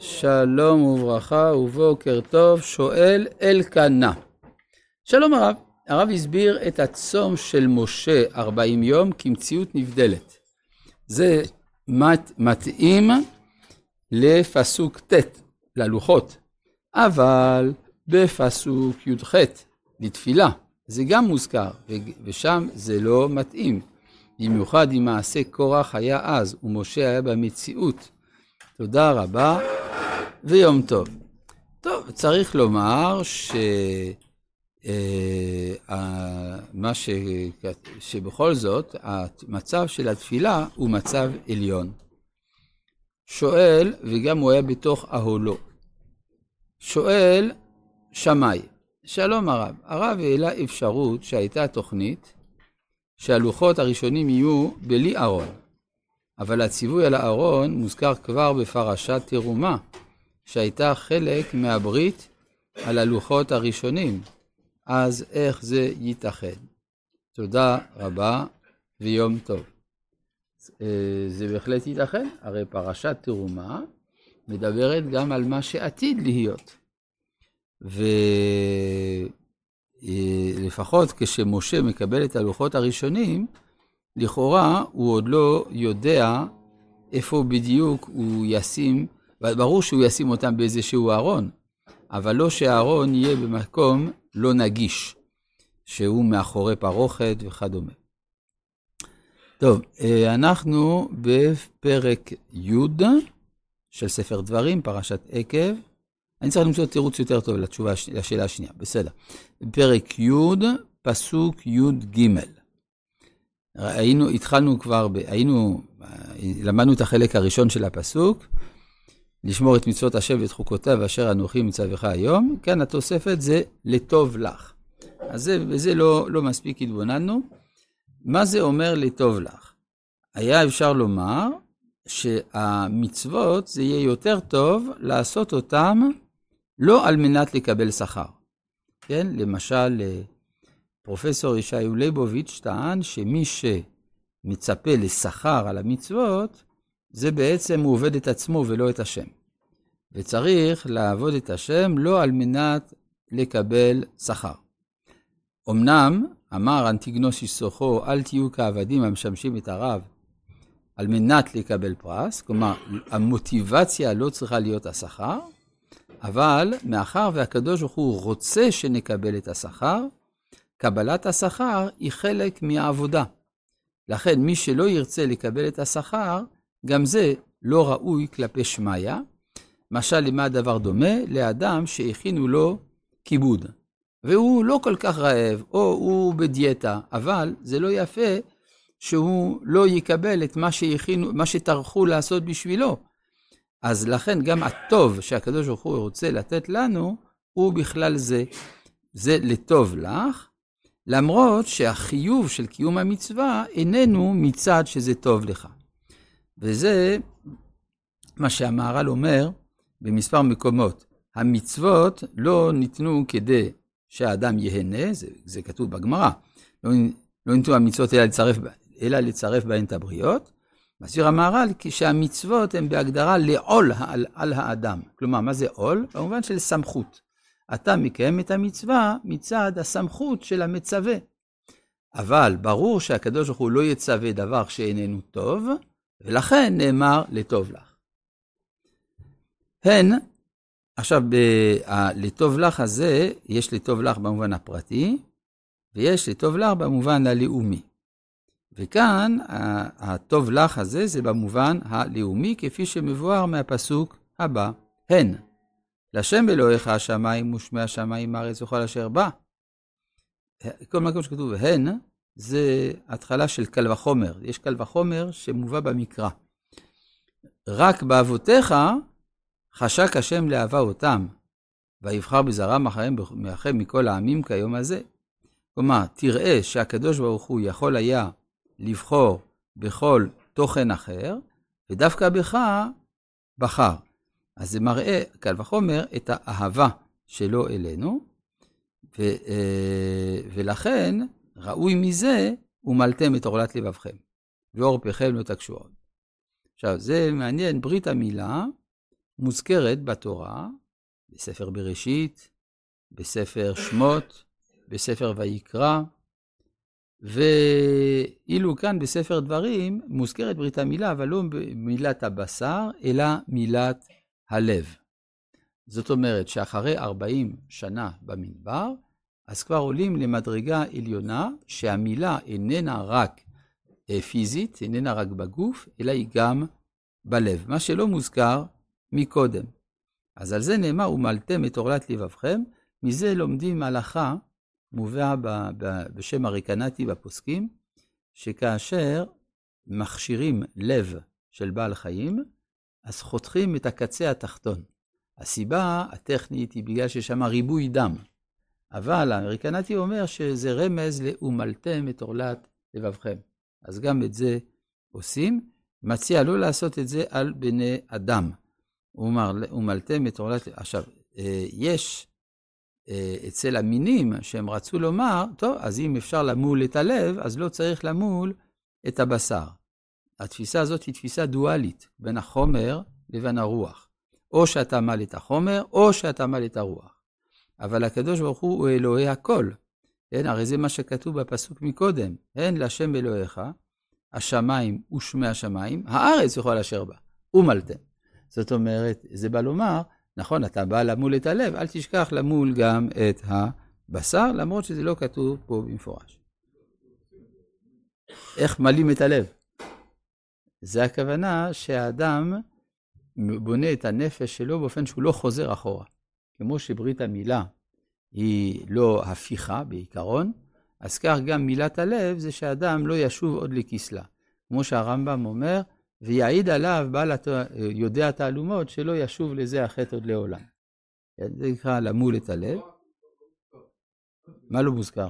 שלום וברכה ובוקר טוב, שואל אלקנה. שלום הרב, הרב הסביר את הצום של משה 40 יום כמציאות נבדלת. זה מת, מתאים לפסוק ט', ללוחות, אבל בפסוק י"ח, לתפילה, זה גם מוזכר, ושם זה לא מתאים. במיוחד אם מעשה קורח היה אז, ומשה היה במציאות. תודה רבה ויום טוב. טוב, צריך לומר ש... אה, מה ש... שבכל זאת, המצב של התפילה הוא מצב עליון. שואל, וגם הוא היה בתוך אהולו. שואל שמאי, שלום הרב, הרב העלה אפשרות שהייתה תוכנית שהלוחות הראשונים יהיו בלי ארון, אבל הציווי על הארון מוזכר כבר בפרשת תרומה, שהייתה חלק מהברית על הלוחות הראשונים. אז איך זה ייתכן? תודה רבה ויום טוב. אה, זה בהחלט ייתכן, הרי פרשת תרומה מדברת גם על מה שעתיד להיות. ולפחות כשמשה מקבל את הלוחות הראשונים, לכאורה הוא עוד לא יודע איפה בדיוק הוא ישים, ברור שהוא ישים אותם באיזשהו ארון, אבל לא שהארון יהיה במקום לא נגיש, שהוא מאחורי פרוכת וכדומה. טוב, אה, אנחנו בפרק י' של ספר דברים, פרשת עקב. אני צריך למצוא תירוץ יותר טוב לתשובה, לשאלה השנייה, בסדר. פרק י', פסוק י"ג. היינו, התחלנו כבר, ב, היינו, למדנו את החלק הראשון של הפסוק, לשמור את מצוות השם ואת חוקותיו אשר אנוכי מצווך היום. כאן התוספת זה לטוב לך. אז זה, בזה לא, לא מספיק התבוננו. מה זה אומר לטוב לך? היה אפשר לומר שהמצוות זה יהיה יותר טוב לעשות אותם לא על מנת לקבל שכר. כן, למשל, פרופסור ישעיהו ליבוביץ' טען שמי שמצפה לשכר על המצוות, זה בעצם הוא עובד את עצמו ולא את השם. וצריך לעבוד את השם לא על מנת לקבל שכר. אמנם, אמר אנטיגנוס איסוכו, אל תהיו כעבדים המשמשים את הרב על מנת לקבל פרס, כלומר, המוטיבציה לא צריכה להיות השכר, אבל מאחר והקדוש ברוך הוא רוצה שנקבל את השכר, קבלת השכר היא חלק מהעבודה. לכן מי שלא ירצה לקבל את השכר, גם זה לא ראוי כלפי שמיא. משל למה הדבר דומה? לאדם שהכינו לו כיבוד. והוא לא כל כך רעב, או הוא בדיאטה, אבל זה לא יפה שהוא לא יקבל את מה שהכינו, מה שטרחו לעשות בשבילו. אז לכן גם הטוב שהקדוש ברוך הוא רוצה לתת לנו, הוא בכלל זה. זה לטוב לך, למרות שהחיוב של קיום המצווה איננו מצד שזה טוב לך. וזה מה שהמהר"ל אומר במספר מקומות. המצוות לא ניתנו כדי שהאדם ייהנה, זה, זה כתוב בגמרא. לא, לא ניתנו המצוות אלא לצרף, אלא לצרף בהן את הבריות. מסביר המהר"ל שהמצוות הן בהגדרה לעול על, על האדם. כלומר, מה זה עול? במובן של סמכות. אתה מקיים את המצווה מצד הסמכות של המצווה. אבל ברור שהקדוש ברוך הוא לא יצווה דבר שאיננו טוב, ולכן נאמר לטוב לך. הן, עכשיו, ב, ה, לטוב לך הזה, יש לטוב לך במובן הפרטי, ויש לטוב לך במובן הלאומי. וכאן, הטוב לך הזה זה במובן הלאומי, כפי שמבואר מהפסוק הבא, הן. לשם אלוהיך השמיים ושמי השמיים הארץ וכל אשר בא. כל מקום שכתוב הן, זה התחלה של קל וחומר. יש קל וחומר שמובא במקרא. רק באבותיך חשק השם לאהבה אותם, ויבחר בזרם אחריהם מאחם מכל העמים כיום הזה. כלומר, תראה שהקדוש ברוך הוא יכול היה לבחור בכל תוכן אחר, ודווקא בך בחר. אז זה מראה, קל וחומר, את האהבה שלו אלינו, ו, אה, ולכן ראוי מזה, ומלתם את עורלת לבבכם, ועורפיכם לא תקשו עוד. עכשיו, זה מעניין, ברית המילה מוזכרת בתורה, בספר בראשית, בספר שמות, בספר ויקרא, ואילו כאן בספר דברים מוזכרת ברית המילה, אבל לא מילת הבשר, אלא מילת הלב. זאת אומרת שאחרי 40 שנה במדבר, אז כבר עולים למדרגה עליונה, שהמילה איננה רק אה, פיזית, איננה רק בגוף, אלא היא גם בלב, מה שלא מוזכר מקודם. אז על זה נאמר, ומלתם את עורלת לבבכם, מזה לומדים הלכה, מובא בשם הריקנטי בפוסקים, שכאשר מכשירים לב של בעל חיים, אז חותכים את הקצה התחתון. הסיבה הטכנית היא בגלל שיש שם ריבוי דם. אבל האמריקנטי אומר שזה רמז ל"אומלתם את עורלת לבבכם". אז גם את זה עושים. מציע לא לעשות את זה על בני אדם. ומלתם את עורלת... עכשיו, אה, יש אה, אצל המינים שהם רצו לומר, טוב, אז אם אפשר למול את הלב, אז לא צריך למול את הבשר. התפיסה הזאת היא תפיסה דואלית בין החומר לבין הרוח. או שאתה מל את החומר, או שאתה מל את הרוח. אבל הקדוש ברוך הוא הוא אלוהי הכל. כן, הרי זה מה שכתוב בפסוק מקודם, הן להשם אלוהיך, השמיים ושמי השמיים, הארץ וכל אשר בה, ומלתם. זאת אומרת, זה בא לומר, נכון, אתה בא למול את הלב, אל תשכח למול גם את הבשר, למרות שזה לא כתוב פה במפורש. איך מלים את הלב? זה הכוונה שהאדם בונה את הנפש שלו באופן שהוא לא חוזר אחורה. כמו שברית המילה היא לא הפיכה בעיקרון, אז כך גם מילת הלב זה שאדם לא ישוב עוד לכסלה. כמו שהרמב"ם אומר, ויעיד עליו בעל הת... יודע תעלומות שלא ישוב לזה החטא עוד לעולם. כן, זה נקרא למול את הלב. מה לא מוזכר?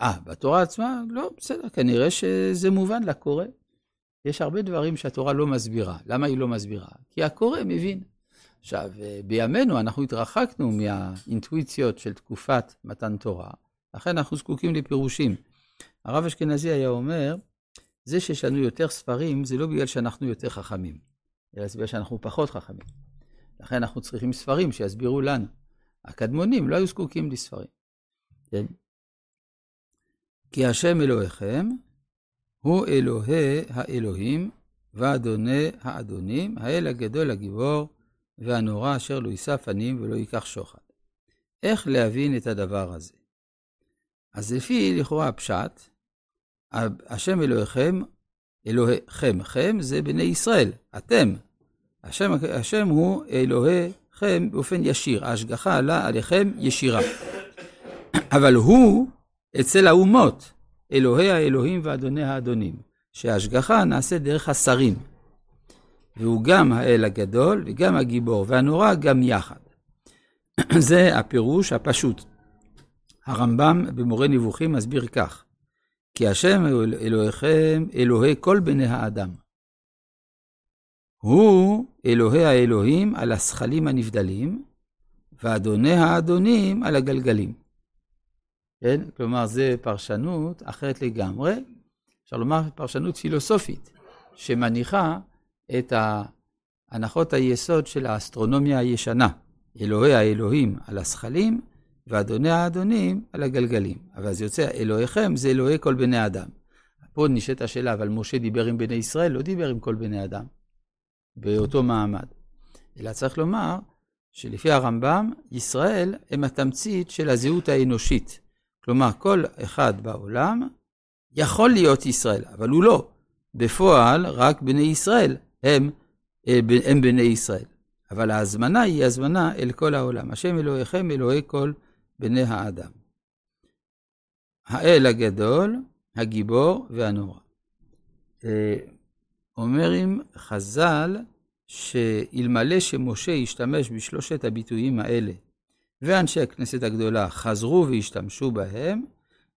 אה, בתורה עצמה? לא, בסדר, כנראה שזה מובן לקורא. יש הרבה דברים שהתורה לא מסבירה. למה היא לא מסבירה? כי הקורא מבין. עכשיו, בימינו אנחנו התרחקנו מהאינטואיציות של תקופת מתן תורה, לכן אנחנו זקוקים לפירושים. הרב אשכנזי היה אומר, זה שיש לנו יותר ספרים, זה לא בגלל שאנחנו יותר חכמים, אלא זה בגלל שאנחנו פחות חכמים. לכן אנחנו צריכים ספרים שיסבירו לנו. הקדמונים לא היו זקוקים לספרים. כן? כי השם אלוהיכם הוא אלוהי האלוהים ואדוני האדונים, האל הגדול הגיבור והנורא אשר לא יישא פנים ולא ייקח שוחד. איך להבין את הדבר הזה? אז לפי לכאורה הפשט, השם אלוהיכם, אלוהיכם, חם זה בני ישראל, אתם. השם, השם הוא אלוהיכם באופן ישיר, ההשגחה עלה עליכם ישירה. אבל הוא אצל האומות, אלוהי האלוהים ואדוני האדונים, שההשגחה נעשית דרך השרים. והוא גם האל הגדול וגם הגיבור והנורא גם יחד. זה הפירוש הפשוט. הרמב"ם במורה נבוכים מסביר כך: כי השם אלוהיכם אלוהי כל בני האדם. הוא אלוהי האלוהים על השכלים הנבדלים, ואדוני האדונים על הגלגלים. כן? כלומר, זו פרשנות אחרת לגמרי, אפשר לומר פרשנות פילוסופית, שמניחה את הנחות היסוד של האסטרונומיה הישנה, אלוהי האלוהים על השכלים, ואדוני האדונים על הגלגלים. אבל זה יוצא, אלוהיכם זה אלוהי כל בני אדם. פה נשאלת השאלה, אבל משה דיבר עם בני ישראל, לא דיבר עם כל בני אדם, באותו מעמד. אלא צריך לומר שלפי הרמב"ם, ישראל הם התמצית של הזהות האנושית. כלומר, כל אחד בעולם יכול להיות ישראל, אבל הוא לא. בפועל, רק בני ישראל הם, אה, הם בני ישראל. אבל ההזמנה היא הזמנה אל כל העולם. השם אלוהיכם אלוהי כל בני האדם. האל הגדול, הגיבור והנורא. אה, אומרים חז"ל שאלמלא שמשה השתמש בשלושת הביטויים האלה, ואנשי הכנסת הגדולה חזרו והשתמשו בהם,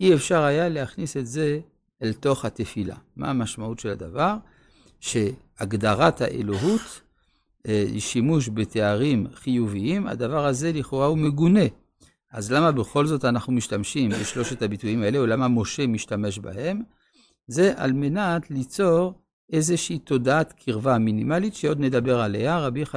אי אפשר היה להכניס את זה אל תוך התפילה. מה המשמעות של הדבר? שהגדרת האלוהות אה, שימוש בתארים חיוביים, הדבר הזה לכאורה הוא מגונה. אז למה בכל זאת אנחנו משתמשים בשלושת הביטויים האלה, או למה משה משתמש בהם? זה על מנת ליצור איזושהי תודעת קרבה מינימלית שעוד נדבר עליה, רבי